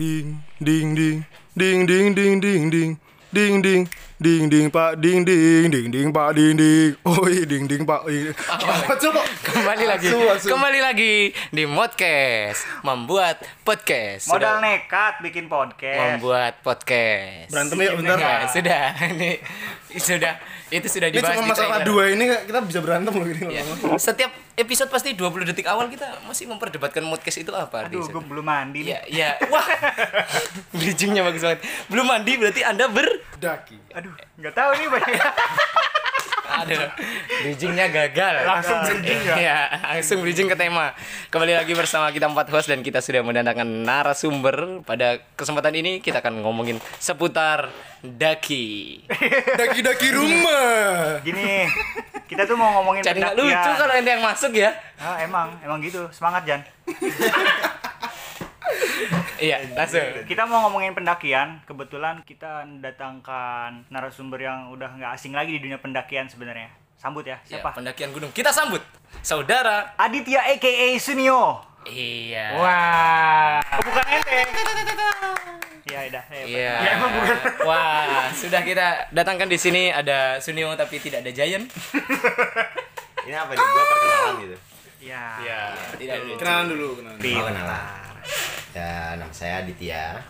ding ding ding. Ding ding ding ding ding. Ding ding. Ding ding pak ding ding. Ding ding pak ding ding. Oi ding ding pak apa coba Kembali lagi, kembali lagi di Modcast, membuat podcast. Modal nekat bikin podcast. membuat podcast. berantem ya bentar. Sudah, ini sudah itu sudah ini dibahas cuma di masalah trailer. dua ini kita bisa berantem loh ini Ya. Setiap episode pasti 20 detik awal kita masih memperdebatkan modcast itu apa Aduh, gue belum mandi nih. Ya, ya, wah, bridgingnya bagus banget. Belum mandi berarti anda ber, daki Aduh, nggak tahu nih banyak. Aduh, bridgingnya gagal. Langsung bridging ya? Ya, langsung bridging ke tema. Kembali lagi bersama kita empat host dan kita sudah mendatangkan narasumber. Pada kesempatan ini kita akan ngomongin seputar daki. daki daki rumah Gini, kita tuh mau ngomongin Jadi nggak lucu kalau ente yang masuk ya. Ah, emang, emang gitu. Semangat Jan. Iya, langsung. Kita mau ngomongin pendakian. Kebetulan kita mendatangkan narasumber yang udah nggak asing lagi di dunia pendakian sebenarnya. Sambut ya. Ya, Siapa? pendakian gunung. Kita sambut saudara. Aditya aka Sunio. Iya. Wah. Oh, bukan ente. Iya, udah. Iya. Ya, emang bukan. Wah, sudah kita datangkan di sini ada Sunio tapi tidak ada Giant. Ini apa nih? Gua perkenalan gitu. Iya. Iya, tidak ada. kenalan dulu kenalan bentar. kenalan. Ya, nama saya Aditya.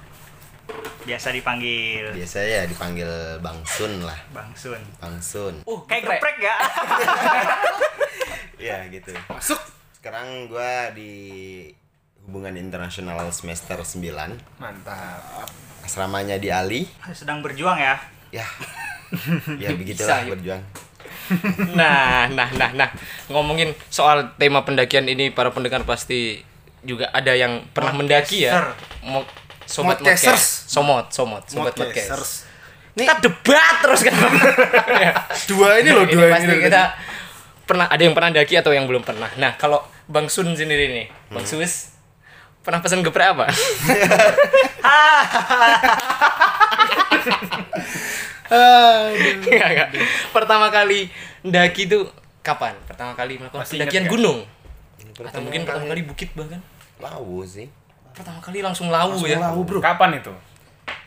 Biasa dipanggil Biasa ya dipanggil Bang Sun lah. Bang Sun. Bang Sun. Uh, Kayak geprek ya. Iya gitu. masuk Sekarang gua di hubungan internasional semester 9. mantap Asramanya di Ali. Sedang berjuang ya. Ya. ya begitulah Bisa, berjuang. Nah, nah, nah, nah. Ngomongin soal tema pendakian ini, para pendengar pasti juga ada yang pernah mendaki ya. Mo sobat Modcasters. modcast. Somot, somot, sobat Modcasters. modcast. Kita debat terus kan. dua ini loh dua pasti ini kita pernah ada yang pernah daki atau yang belum pernah. Nah, kalau Bang Sun sendiri nih, Bang Hmm. Sus pernah pesan geprek apa? Aduh. Enggak, enggak. Pertama kali daki itu kapan? Pertama kali melakukan pendakian gunung atau mungkin pertama kali bukit bahkan? Lawu sih. Pertama kali langsung lawu ya. Lawu, bro Kapan itu?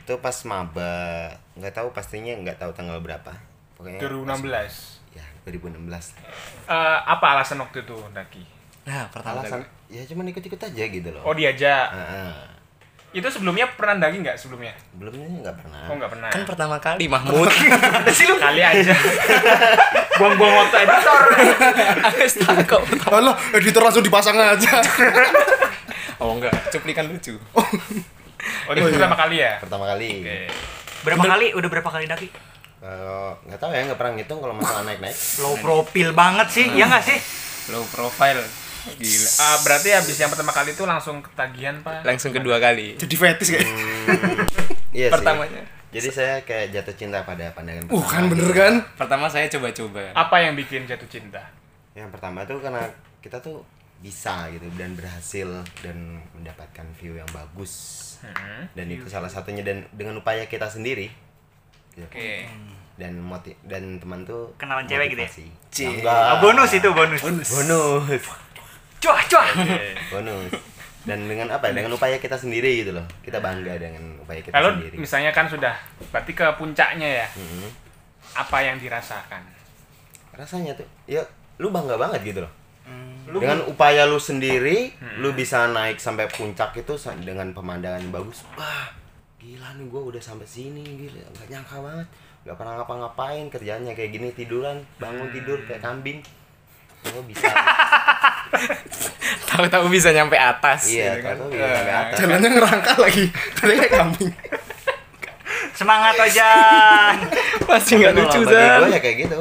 Itu pas maba, nggak tahu pastinya nggak tahu tanggal berapa. Pokoknya 2016. Ya, 2016. Eh, apa alasan waktu itu Daki? Nah, pertama Alasan kali. ya cuman ikut-ikut aja gitu loh. Oh diajak. Heeh. Itu sebelumnya pernah daki nggak sebelumnya? Belumnya nggak pernah. Oh nggak pernah. Kan pertama kali Mahmud. Kali aja. Buang-buang waktu editor. Kok. Alah, editor langsung dipasang aja. Oh enggak, cuplikan lucu. Oh itu pertama kali ya? Pertama kali. Oke. Berapa kali? Udah berapa kali daki? Kalau nggak tahu ya nggak pernah ngitung kalau masalah naik-naik. Low profile banget sih, ya nggak sih? Low profile. Gila. Ah, berarti habis yang pertama kali itu langsung ketagihan, Pak. Langsung kedua kali. Jadi fetis kayak. Iya Pertamanya. sih. Jadi saya kayak jatuh cinta pada pandangan Uh pertama kan gitu. bener kan? Pertama saya coba-coba. Apa yang bikin jatuh cinta? Yang pertama tuh karena kita tuh bisa gitu dan berhasil dan mendapatkan view yang bagus. Hmm. Dan itu salah satunya dan dengan upaya kita sendiri. Gitu. Oke. Dan moti dan teman tuh Kenalan cewek gitu ya? Enggak. Oh, bonus itu bonus. Bonus. Cuah, cuah. Bonus. Dan dengan apa? ya? Dengan upaya kita sendiri gitu loh. Kita bangga dengan upaya kita Kalau sendiri. misalnya kan sudah berarti ke puncaknya ya. Mhm. Apa yang dirasakan? rasanya tuh ya lu bangga banget gitu loh Lu dengan upaya lu sendiri lu bisa naik sampai puncak itu dengan pemandangan yang bagus. Wah gila nih gua udah sampai sini gila. Nggak nyangka banget. Nggak pernah ngapa-ngapain kerjanya kayak gini tiduran bangun tidur kayak kambing. Gua bisa. Tahu-tahu bisa nyampe atas. iya gitu kan. tahu bisa sampai atas. Jalannya ngerangka lagi. Tadi kayak kambing. semangat Ojan. Pasti nggak lucu gua ya kayak gitu.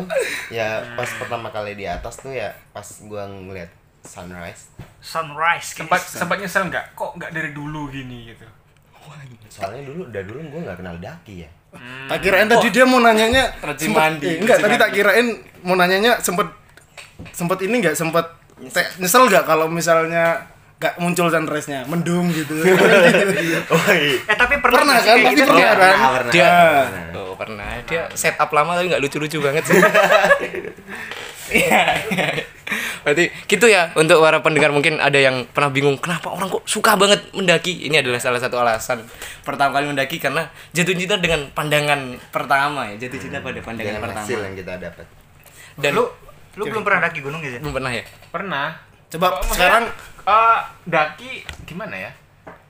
Ya pas pertama kali di atas tuh ya pas gua ngeliat sunrise Sunrise. Sempat sempat nyesel nggak? Kok nggak dari dulu gini gitu? soalnya dulu udah dulu gua nggak kenal daki ya Tak kirain tadi dia mau nanyanya sempet- mandi, eh, enggak, tadi tak kirain mau nanyanya sempet sempet ini enggak sempet te- nyesel enggak kalau misalnya enggak muncul sunrise-nya, mendung gitu. oh iya Eh tapi pernah, Pernah nggak kan? kayak Pasti gitu? pernah Iya. kan? pernah, pernah. Dia Pernah. Oh, pernah. Dia setup lama tapi nggak lucu-lucu banget sih. Iya. Berarti gitu ya untuk para pendengar mungkin ada yang pernah bingung kenapa orang kok suka banget mendaki. Ini adalah salah satu alasan pertama kali mendaki karena jatuh cinta dengan pandangan pertama ya, jatuh cinta pada pandangan dengan pertama. hasil yang kita dapat Dan Lu lu belum pernah daki gunung ya? Belum pernah ya? Pernah. Coba sekarang eh, daki gimana ya?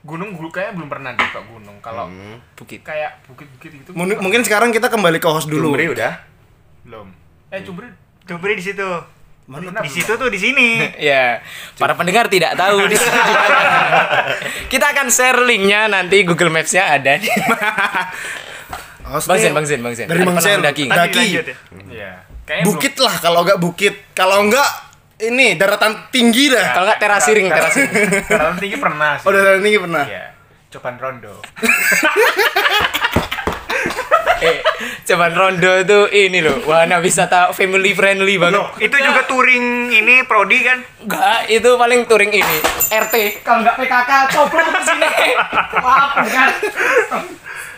Gunung gunung kayaknya belum pernah deh kok gunung. Kalau hmm. Bukit. kayak bukit-bukit gitu mun- mungkin sekarang kita kembali ke host dulu. Jumri udah belum. Eh Cumbri Cumbri di situ. Mana Di situ tuh di sini. Ya, para pendengar tidak tahu di sini di mana. Kita akan share linknya nanti Google Maps-nya ada di Host Bang Zen, Bang Zen, Bang Zen. Dari Bang Zen. Daki. Lanjut ya. Iya. Bukit lah kalau nggak bukit. Kalau nggak ini daratan tinggi dah. Kalau nggak terasiring, terasiring. Terlalu tinggi pernah sih. Oh, daratan tinggi pernah. Iya. Cobaan rondo. Cuman rondo itu ini loh, wahana wisata family friendly banget. Itu juga touring ini prodi kan? Enggak, itu paling touring ini RT. Kalau nggak PKK, coplok ke sini. Maaf, kan.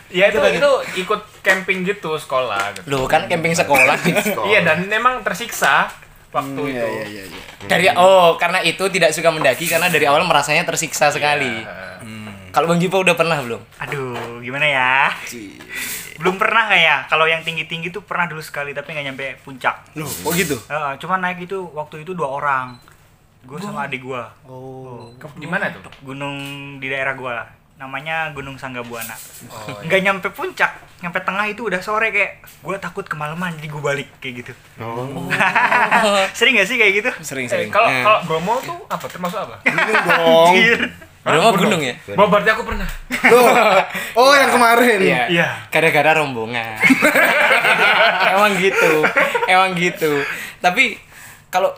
Iya itu itu ikut camping gitu sekolah gitu. Loh, kan camping sekolah. Iya dan memang tersiksa waktu Hmm, itu. iya, iya, iya, iya. dari oh, karena itu tidak suka mendaki karena dari awal merasanya tersiksa sekali. Iya. Kalau Bang Jipo udah pernah belum? Aduh, gimana ya? Belum pernah kayak. Kalau yang tinggi-tinggi tuh pernah dulu sekali tapi nggak nyampe puncak. Loh, kok gitu? Heeh, cuman naik itu waktu itu dua orang. Gue sama adik gua. Oh. Ke- Di mana tuh? Gunung di daerah gua. Namanya Gunung Sanggabuana. Oh, Nggak nyampe puncak, nyampe tengah itu udah sore kayak gue takut kemalaman jadi gue balik kayak gitu. oh Sering gak sih kayak gitu? Sering Eh, sering. kalau Eh. kalau Bromo tuh apa? Termasuk apa? Gunung dong. Anjir. Bromo gunung ya? Oh, berarti aku pernah. Loh. Oh, yang kemarin. Iya. Gara-gara rombongan. Emang gitu. Emang gitu. Tapi kalau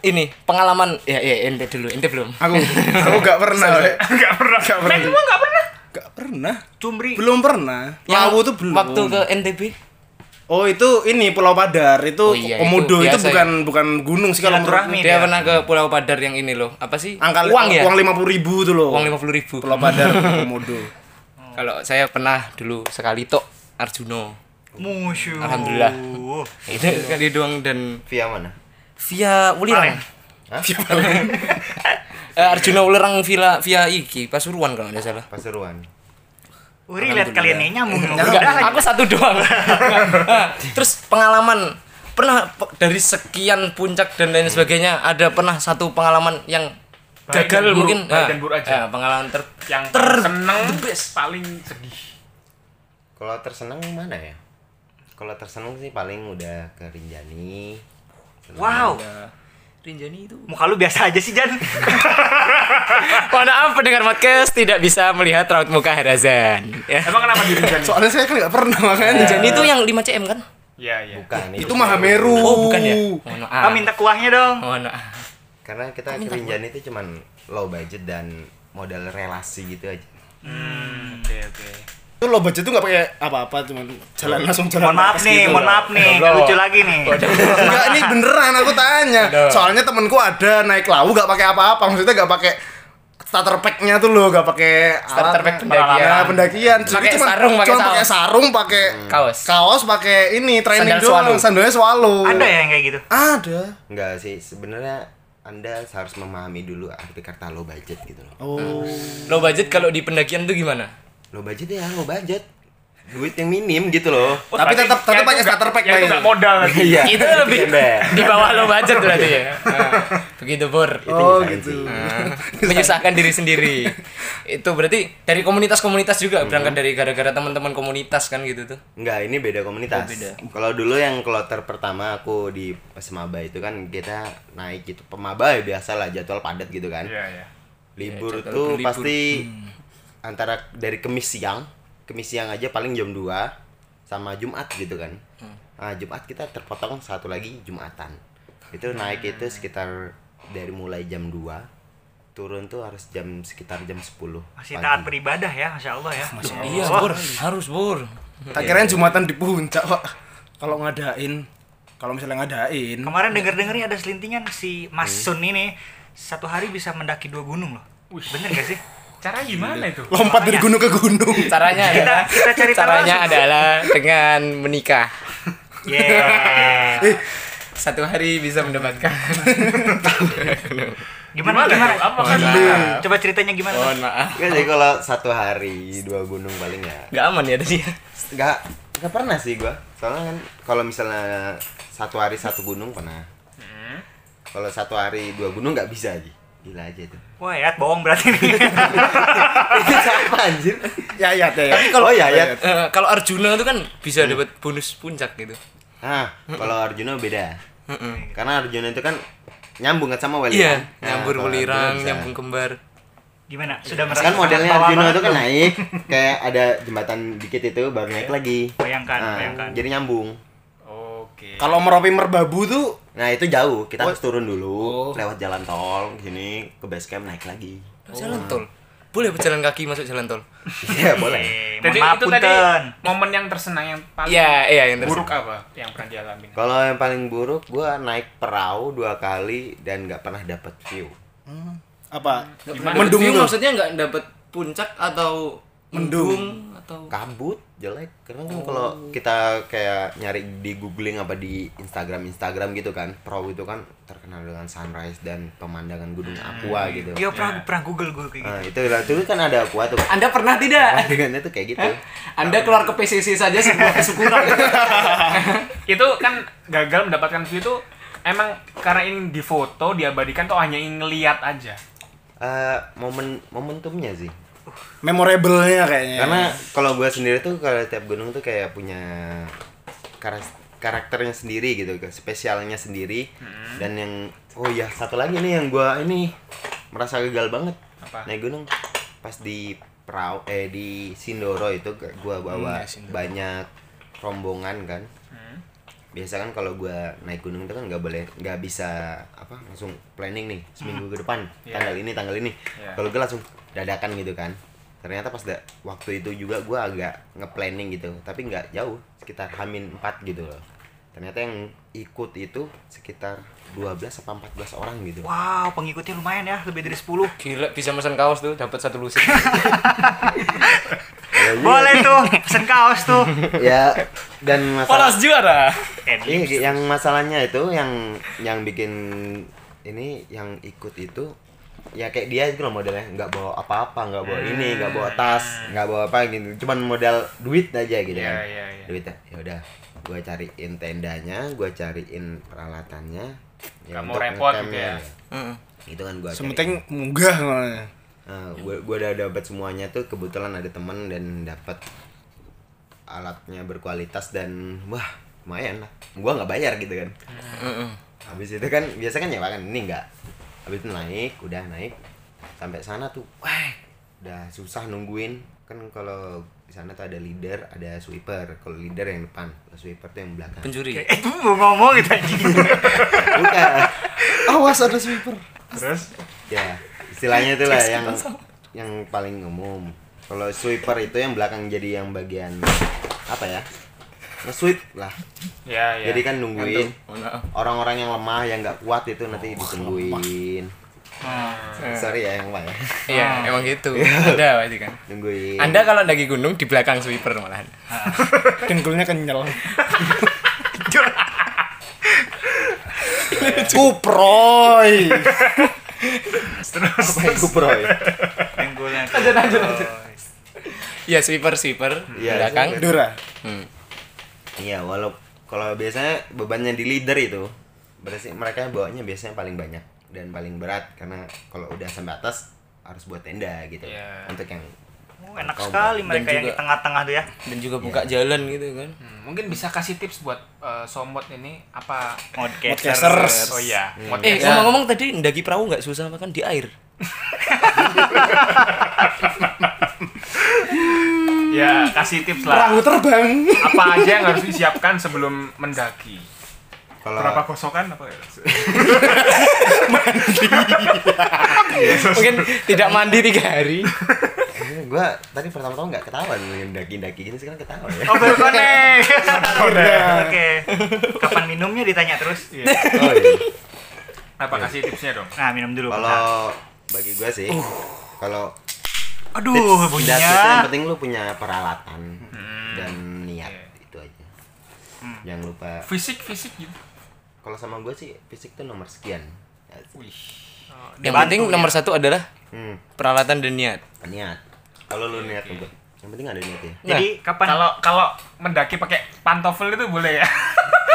ini pengalaman ya ya ente dulu, ente belum. Aku aku nggak pernah. Gak pernah. Nggak Nek pernah. nggak pernah? Nggak pernah. Cumbri. Belum pernah. Yang Lawu tuh belum. Waktu ke NTB. Oh itu ini Pulau Padar itu Oh iya, Komodo itu itu, biasa bukan bukan gunung sih kalau menurut Silaturahmi. Dia dia. pernah ke Pulau Padar yang ini loh. Apa sih? angka uang ya? uang lima puluh ribu tuh loh Uang lima puluh ribu. Pulau Padar Komodo Kalau saya pernah dulu sekali tok Arjuno. Musuh. Alhamdulillah. Itu sekali doang dan via mana via Wulirang. Hah? Eh, Arjuna Wulerang via via iki Pasuruan kalau nggak salah. Pasuruan Uri lihat kalian nih nyambung. Enggak, aku satu doang. Nah, terus pengalaman pernah pe- dari sekian puncak dan lain sebagainya ada pernah satu pengalaman yang Baik gagal buruk, mungkin baik Nah, dan buruk aja. ya, pengalaman ter Yang ter seneng, paling sedih. kalau tersenang mana ya kalau tersenang sih paling udah ke Rinjani Wow. Rinjani itu Muka lu biasa aja sih Jan. Mohon maaf pendengar podcast tidak bisa melihat raut muka Herazan ya. Emang kenapa di Rinjani? soalnya saya kan nggak pernah makanya Rinjani itu yang 5 cm kan? Iya, iya. bukan itu Mahameru Oh bukan ya? Mohon maaf. Ah, minta kuahnya dong. Mohon maaf. karena kita ke Rinjani itu cuman low budget dan modal relasi gitu aja Hmm, oke, oke. Itu lo budget tuh nggak pakai apa-apa cuman jalan langsung jalan Mohon maaf nih, gitu. mohon maaf nih. Nggak lucu lagi nih. Enggak, ini beneran aku tanya. Soalnya temenku ada naik lawu gak pakai apa-apa, maksudnya gak pakai starter pack-nya tuh loh, gak pakai Starter pack pendakian. Ya, pendakian. Jadi Pakai cuma- sarung, pakai cuma kaos. pakai sarung, pakai Kaos. kaos, pakai ini training Sandal doang, sandalnya swallow. Ada ya yang kayak gitu? Ada. enggak sih sebenarnya anda harus memahami dulu arti kata low budget gitu loh Oh. Low budget kalau di pendakian tuh gimana? Low budget ya low budget duit yang minim gitu loh Oh, Tapi tetap- tetap pakai starter pack ya. modal lagi. iya itu lebih di bawah low budget berarti ya. Nah, begitu Bor. Itu Oh, gitu. Nah, menyusahkan diri sendiri. Itu berarti dari komunitas-komunitas juga berangkat dari gara-gara teman-teman komunitas kan gitu tuh. Enggak, ini beda komunitas. Oh, beda. Kalau dulu yang kloter pertama aku di Semaba itu kan kita naik gitu. Pemaba ya biasa lah jadwal padat gitu kan. Iya, iya. Libur Ya, tuh berlibur. pasti antara dari Kemis siang, Kemis siang aja paling jam 2 sama Jumat gitu kan. Nah, Jumat kita terpotong satu lagi Jumatan. Itu naik itu sekitar dari mulai jam 2 turun tuh harus jam sekitar jam 10 Masih pagi. taat beribadah ya, masya Allah ya. Iya, Oh. Bor. Harus, Bor. Tak kirain Jumatan di puncak, Pak. Kalau ngadain, kalau misalnya ngadain, Kemarin denger-dengernya ada selintingan si Mas Sun ini satu hari bisa mendaki dua gunung loh. Bener gak sih? Caranya gimana itu? lompat dari gunung ke gunung. Caranya Kita- adalah kita cari caranya langsung. adalah dengan menikah. Yeah. satu hari bisa mendapatkan Gimana Gimana gimana? tuh? Apa kan? Coba- Coba ceritanya gimana? mohon maaf Enggak sih kalau satu hari dua gunung paling ya. nggak aman ya tadi ya Enggak enggak pernah sih gua. Soalnya kan kalau misalnya satu hari satu gunung pernah. Hmm. Kalau satu hari dua gunung nggak bisa aja. Gila aja itu. Wah, ya bohong berarti nih. Itu siapa anjir? Ya ya ya. Tapi kalau oh, ya ya. Kalau Arjuna itu kan bisa dapat bonus puncak gitu Ah, kalau Arjuna beda. Karena Arjuna itu kan nyambung kan sama Wali. iya kan? Nah, nyambur welirang nyambung kembar Gimana? Sudah Kan merasa modelnya bawah Arjuna itu kan tuh? naik, kayak ada jembatan dikit itu baru naik lagi. Bayangkan, Nah, bayangkan. Jadi nyambung. Oke. Kalau Merapi Merbabu tuh Nah itu jauh, kita harus turun Oh. dulu, lewat jalan tol, sini ke base camp naik lagi. jalan tol boleh berjalan kaki masuk jalan tol Iya boleh. Eh, Jadi mohon maaf, itu tadi momen yang tersenang yang paling iya iya yang buruk terus apa yang pernah dialami? Kalau yang paling buruk, gua naik perahu dua kali dan nggak pernah dapet view. apa? Gimana? Mendung View maksudnya nggak dapat puncak atau mendung atau Kabut, jelek. Karena kan kalau kita kayak nyari di googling apa di Instagram Instagram gitu kan, perahu itu kan terkenal dengan sunrise dan pemandangan gunung aqua gitu. Iya, pernah pernah Google gue kayak gitu. Nah itu itu kan ada aqua tuh. Anda pernah tidak Pemandangannya tuh kayak gitu. Anda keluar ke PCC saja sebuah kesyukuran itu kan gagal mendapatkan view itu emang karena ini di foto diabadikan tuh hanya ingin ngeliat aja. Eh, momen momentumnya sih. Memorable-nya kayaknya. Karena kalau gue sendiri tuh kalau tiap gunung tuh kayak punya karas- karakternya sendiri gitu, spesialnya sendiri. Dan yang oh iya satu lagi nih yang gue ini merasa gagal banget Apa? naik gunung pas di perahu eh di Sindoro itu gue bawa Hmm, ya, Sindoro. banyak rombongan kan. Hmm. Biasa kan kalau gue naik gunung itu kan nggak boleh nggak bisa apa langsung planning nih seminggu ke depan Iya. tanggal ini tanggal ini. Iya. Kalau gue langsung dadakan gitu kan. Ternyata pas da- waktu itu juga gue agak nge-planning gitu, tapi nggak jauh, sekitar Hamin 4 gitu loh. Ternyata yang ikut itu sekitar 12 apa 14 orang gitu. Wow, pengikutnya lumayan ya, lebih dari 10. gila bisa pesan kaos tuh dapat satu lusin Boleh tuh, pesen kaos tuh. ya dan masalah Polos juara Iya, yang masalahnya itu yang yang bikin ini yang ikut itu ya kayak dia itu loh modelnya nggak bawa apa-apa nggak bawa ini nggak bawa tas nggak bawa apa gitu cuman modal duit aja gitu Iya, kan iya, iya. duit ya udah gue cariin tendanya gue cariin peralatannya Nggak mau repot gitu ngecampnya. ya. itu kan gue Sementing munggah. Nah, gue gue udah dapat semuanya tuh kebetulan ada temen dan dapat alatnya berkualitas dan wah lumayan lah. Gua nggak bayar gitu kan. Habis itu kan biasa kan nyewa kan ini enggak. Habis itu naik, udah naik sampai sana tuh, wah udah susah nungguin kan kalau di sana tuh ada leader, ada sweeper. Kalau leader yang depan, kalau sweeper tuh yang belakang. pencuri Eh, itu mau ngomong gitu anjing. Bukan. Awas ada sweeper. Terus ya istilahnya itu lah yang yang paling umum kalau sweeper itu yang belakang jadi yang bagian apa ya nge-sweep lah ya ya. jadi kan nungguin orang-orang yang lemah yang nggak kuat itu nanti ditungguin Hmm. sorry ya yang ya iya emang gitu ada pasti kan nungguin anda kalau lagi gunung di belakang sweeper malahan Dengkulnya kenyal. Kuproy. apa itu bro ya? Dengkulnya. Lanjut, lanjut, lanjut. Iya sweeper sweeper Iya, belakang. sweeper. Dura. Hmm. Iya walau kalau biasanya bebannya di leader itu berarti mereka bawanya biasanya paling banyak dan paling berat karena kalau udah sampai atas harus buat tenda gitu Iya. untuk yang Oh, enak Kau- sekali dan mereka yang di juga- tengah-tengah tuh ya. Dan juga buka jalan gitu kan. Hmm, mungkin bisa kasih tips buat eh, somot ini apa Podcasters. oh iya Eh podcast. ngomong-ngomong tadi ndaki perahu nggak susah makan di air. ya kasih tips lah Perahu terbang. apa aja yang harus disiapkan sebelum mendaki kalau berapa kosokan apa ya Mungkin tidak mandi tiga hari. gue tadi pertama-tama nggak ketawa nih daki-daki gini sekarang ketawa ya Oh. Udah. Oke. Kapan minumnya ditanya terus? Iya. oh, iya. apa kasih tipsnya dong Nah, minum dulu. kalau bagi gue sih kalau Aduh, itu yang penting lu punya peralatan dan niat Iya. itu aja jangan lupa fisik fisik gitu kalau sama gue sih fisik tuh nomor sekian. Yang penting nomor satu adalah Hmm, peralatan dan niat. niat. Kalau lu niat untuk yang penting ada niat ya. Jadi kapan Kalau kalau mendaki pakai pantofel itu boleh ya?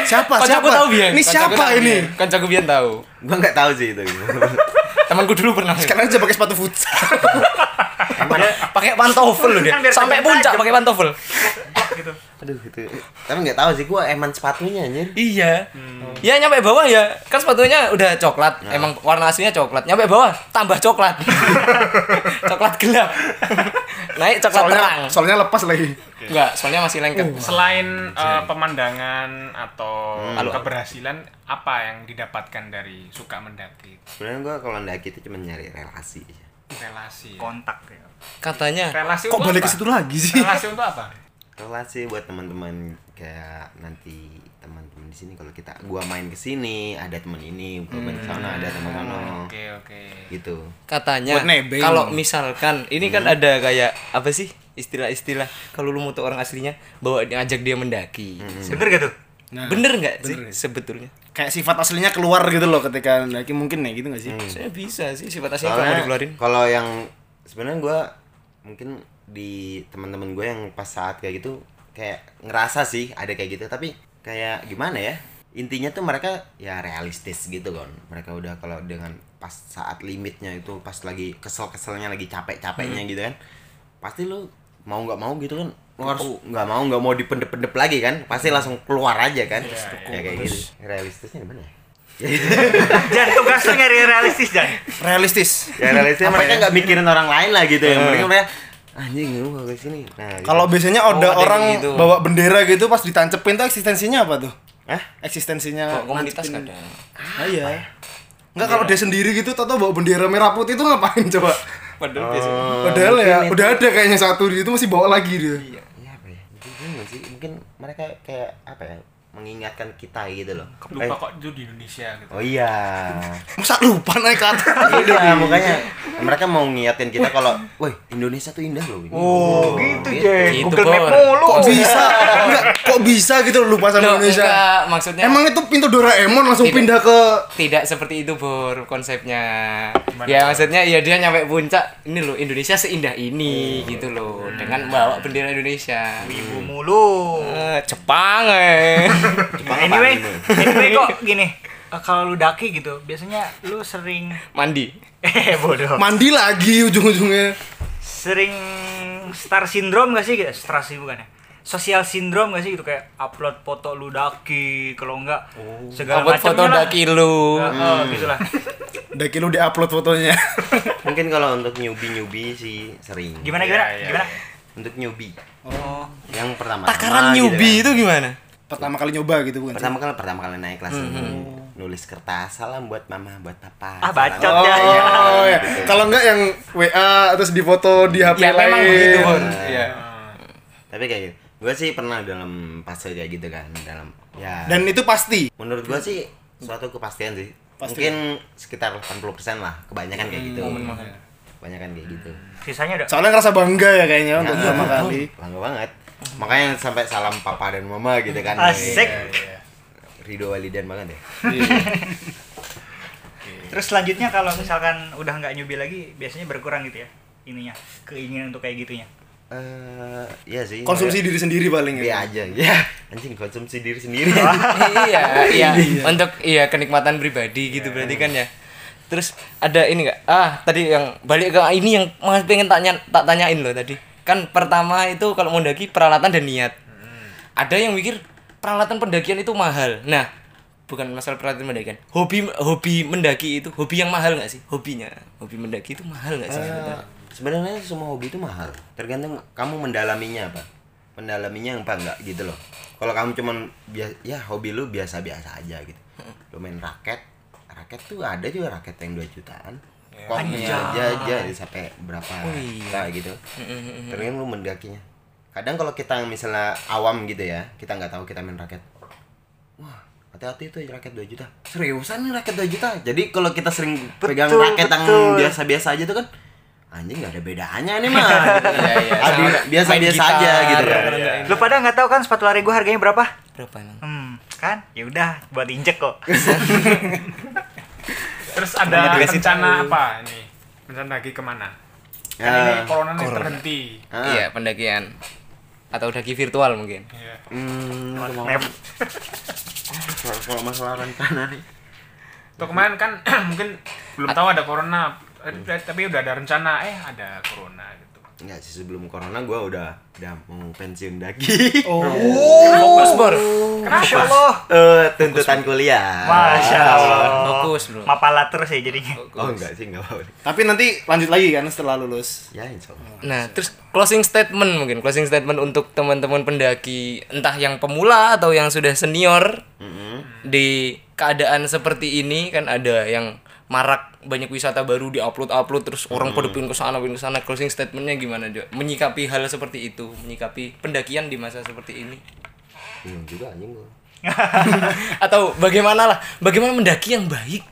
Siapa? Kancaku Siapa? tahu. Ini siapa ini? Kancaku biar tahu. Gua nggak tahu sih itu. Temanku dulu pernah. Sekarang aja pakai sepatu futsal. pakai pantofel loh dia. Kan Sampai puncak pakai pantofel. Gitu? Aduh itu. Tapi nggak tahu sih gua eman sepatunya anjir. Iya. Ya nyampe bawah ya. Kan sepatunya udah coklat. Nah. Emang warna aslinya coklat. Nyampe bawah tambah coklat. coklat gelap. Naik coklat terang. Soalnya soalnya lepas lagi. Enggak, soalnya masih lengket. Selain eh, pemandangan atau Hmm. keberhasilan, apa yang didapatkan dari suka mendaki? Sebenarnya gua kalau mendaki itu cuma nyari relasi. Relasi. ya. Kontak ya. Katanya Relasi Kok balik ke situ lagi sih? Relasi untuk apa? relasi buat teman-teman kayak nanti teman-teman di sini kalau kita gua main ke sini ada teman ini gua main ke sana ada teman sana Oke, oke. gitu. Katanya kalau misalkan ini kan ada kayak apa sih istilah-istilah kalau lu mau tuh orang aslinya bawa ngajak dia mendaki. Bener gak tuh? Nah, bener nggak sih? ya. sebetulnya. Kayak sifat aslinya keluar gitu loh ketika mendaki mungkin ya gitu gak sih? saya bisa sih sifat aslinya kalau dikeluarin. kalau yang sebenarnya gua mungkin di teman-teman gue yang pas saat kayak gitu kayak ngerasa sih ada kayak gitu. Tapi kayak gimana ya intinya tuh mereka ya realistis gitu kan mereka udah kalau dengan pas saat limitnya itu pas lagi kesel-keselnya lagi capek-capeknya gitu kan pasti lu mau nggak mau gitu kan lu harus nggak mau nggak mau dipendep-pendep lagi kan pasti langsung keluar aja kan. Ya kayak gitu. Realistisnya gimana ya? Jangan tugas lu nyari realistis jangan. Realistis. ya realistisnya Apa mereka ya? nggak mikirin orang lain lah gitu yang penting mereka anjing lu ke sini nah gitu. Kalau biasanya Oh, ada ada orang gitu. bawa bendera gitu pas ditancepin tuh eksistensinya apa tuh? Hah? Eksistensinya Kok komunitas kadang Ah, iya. Enggak kalau dia sendiri gitu atau bawa bendera merah putih itu ngapain coba? padahal biasanya Oh, Padahal ya itu- udah ada kayaknya satu di itu masih bawa lagi dia. Iya apa ya? Mungkin. Mungkin mereka kayak apa ya? Mengingatkan kita gitu loh. Lupa Eh, kok itu di Indonesia gitu. Oh iya. Masa lupa naik ke atas? iya, makanya mereka mau ngingatin kita kalau, "Woi, Indonesia tuh indah loh." Oh, gitu, Jeng. Gitu, Google Map mulu. Kok bisa? Enggak, kok bisa gitu lupa sama Loh, Indonesia? enggak, maksudnya Emang itu pintu Doraemon langsung Tidak. pindah ke tidak seperti itu bor konsepnya ya maksudnya ya dia nyampe puncak ini loh Indonesia seindah ini gitu loh dengan bawa bendera Indonesia Ibu mulu. Eh, Jepang eh Jepang Anyway, anyway kok gini. eh, Kalau lu daki gitu, biasanya lu sering mandi eh bodoh. mandi lagi ujung-ujungnya. Sering star syndrome gak sih? Gitu? Star sih bukan ya? Sosial syndrome gak sih gitu kayak upload foto lu daki kalau enggak segala upload foto lah. daki lu Eh, eh, gitu lah. Daki lu diupload fotonya. Mungkin kalau untuk newbie-newbie sih sering. Gimana gimana? Iya, iya. Gimana? Untuk newbie. Oh. Yang pertama takaran newbie itu gimana Pertama kali nyoba gitu bukan? sih? Pertama kali pertama kali naik kelas ini nulis kertas salam buat mama buat papa. Ah, bacot ya. ayah." Oh ya. Gitu. Kalau enggak yang WA terus difoto di HP ya memang begitu Nah. ya Tapi kayak gitu. Gue sih pernah dalam fase kayak gitu kan, dalam ya. Dan itu pasti. menurut gua sih suatu kepastian sih. Pasti. Mungkin sekitar 80% lah, kebanyakan kayak gitu. Kebanyakan kayak gitu. Sisanya udah Soalnya ngerasa bangga ya kayaknya untuk Nah, pertama kali. Bangga banget. Makanya sampai salam papa dan mama gitu kan. Asik. Iya. Ridho walidan banget ya. Terus selanjutnya kalau misalkan udah nggak newbie lagi, biasanya berkurang gitu ya ininya keinginan untuk kayak gitunya. Eh, iya sih. Konsumsi diri sendiri paling Iya ya. aja. Ya, anjing konsumsi diri sendiri. iya iya untuk iya kenikmatan pribadi gitu berarti kan ya terus ada ini nggak ah tadi yang balik ke ini yang pengen tanya tak tanyain loh tadi kan pertama itu kalau mendaki peralatan dan niat ada yang mikir peralatan pendakian itu mahal nah bukan masalah peralatan pendakian hobi hobi mendaki itu hobi yang mahal nggak sih hobinya hobi mendaki itu mahal nggak sih sebenarnya? Sebenarnya semua hobi itu mahal. Tergantung kamu mendalaminya apa. Mendalaminya apa enggak gitu loh. Kalau kamu cuman biasa ya hobi lu biasa-biasa aja gitu. Lu main raket, raket tuh ada juga raket yang 2 jutaan. Koknya aja aja sampai berapa Oh iya. gitu. Tergantung lu mendakinya. Kadang kalau kita misalnya awam gitu ya, kita nggak tahu kita main raket. Wah, hati-hati tuh raket 2 juta. Seriusan nih raket 2 juta. Jadi kalau kita sering pegang Betul, raket yang betul. biasa-biasa aja tuh kan anjing nggak ada bedanya nih mah gitu. Iya, iya, Ah, sama bi- biasa main biasa gitar. aja gitu kan Iya. Lu pada nggak tahu kan sepatu lari gua harganya berapa? Berapa emang? Hmm, kan? Ya udah buat injek kok. Terus ada rencana apa ini? Rencana lagi ke mana? Kan Ya. ini corona nih terhenti. Ah. Iya, pendakian. Atau daki virtual mungkin. Iya. Hmm, kalau masalah rencana nih Tuh kemarin kan mungkin belum tahu ada corona, eh, tapi udah ada rencana, eh ada corona gitu. Enggak sih sebelum corona gue udah udah mau pensiun daki. Fokus, Bor. Masya Allah. Eh, tuntutan kuliah. Masya Allah. Fokus, Bro. Mapala terus ya jadinya. Oh enggak sih enggak apa-apa. Tapi nanti lanjut lagi kan setelah lulus. Ya insya Allah. Nah, terus closing statement mungkin, closing statement untuk teman-teman pendaki entah yang pemula atau yang sudah senior di keadaan seperti ini kan ada yang marak banyak wisata baru di upload upload terus orang pada ke sana ke sana closing statementnya gimana Jo? menyikapi hal seperti itu menyikapi pendakian di masa seperti ini Bingung juga anjing gue. atau bagaimana lah bagaimana mendaki yang baik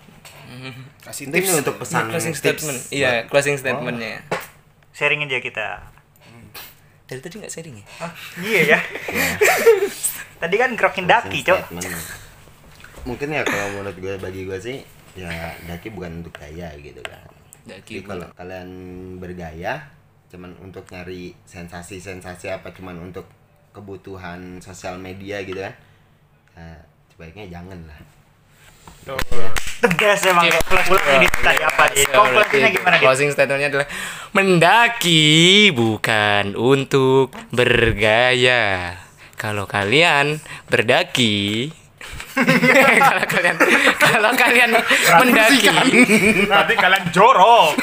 Kasih Ini tips. untuk pesan closing tips statement iya closing statementnya Sharing aja kita. dari tadi nggak sharing ya Oh, iya ya. Tadi kan gerokin daki, Cok. Mungkin ya kalau menurut gue bagi gue sih ya daki bukan untuk gaya gitu kan. daki Jadi kalau kalian bergaya cuman untuk nyari sensasi-sensasi apa cuman untuk kebutuhan sosial media gitu kan. Nah, sebaiknya jangan lah. Tuh. Tegas emang. Ulang ini tadi apa Iya, dia? Konklusinya gimana? Closing statementnya adalah mendaki bukan untuk bergaya. Kalau kalian berdaki kalau kalian kalau kalian mendaki Nanti kalian jorok.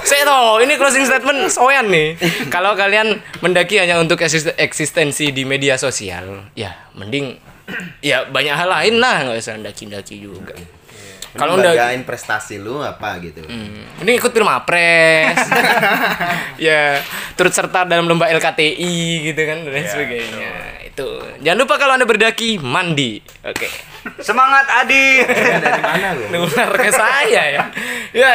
saya tahu ini closing statement soyan nih kalau kalian mendaki hanya untuk eksis- eksistensi di media sosial ya mending ya banyak hal lain lah nggak usah daki-daki juga Kalau Kalau udah- banggain prestasi lu apa gitu. Hmm, Ini ikut Pilmapres. ya, turut serta dalam lomba LKTI gitu kan dan lain sebagainya. Itu. Jangan lupa kalau Anda berdaki mandi. Oke. Semangat Adi. Dari mana lu? Nular ke saya ya. Ya,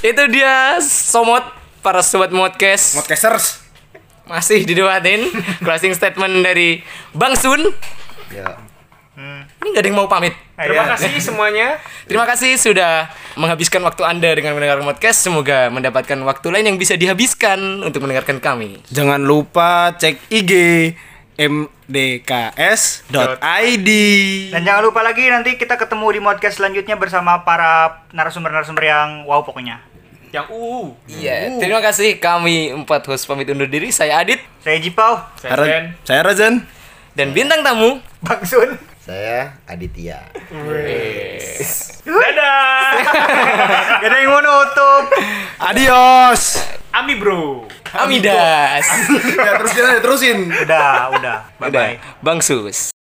itu dia somot para sobat modcast Podcasters. masih didewatin closing statement dari Bang Sun. Ya. Ini gak ada yang mau pamit. Terima Ayo. kasih semuanya. Terima kasih sudah menghabiskan waktu Anda dengan mendengar podcast. Semoga mendapatkan waktu lain yang bisa dihabiskan untuk mendengarkan kami. Jangan lupa cek IG mdks.id. Dan jangan lupa lagi nanti kita ketemu di podcast selanjutnya bersama para narasumber-narasumber yang wow pokoknya. Yang uh, Iya, terima kasih kami empat host pamit undur diri. Saya Adit Saya Jipau, saya Ben. Saya Razan. dan bintang tamu. Bang Sun. Saya Aditya. Dadah. Gak ada yang mau nutup. Adios. Ami bro. Amidas. ya terusin aja, terusin. Udah, udah. Bye-bye. Udah, Bang Sus.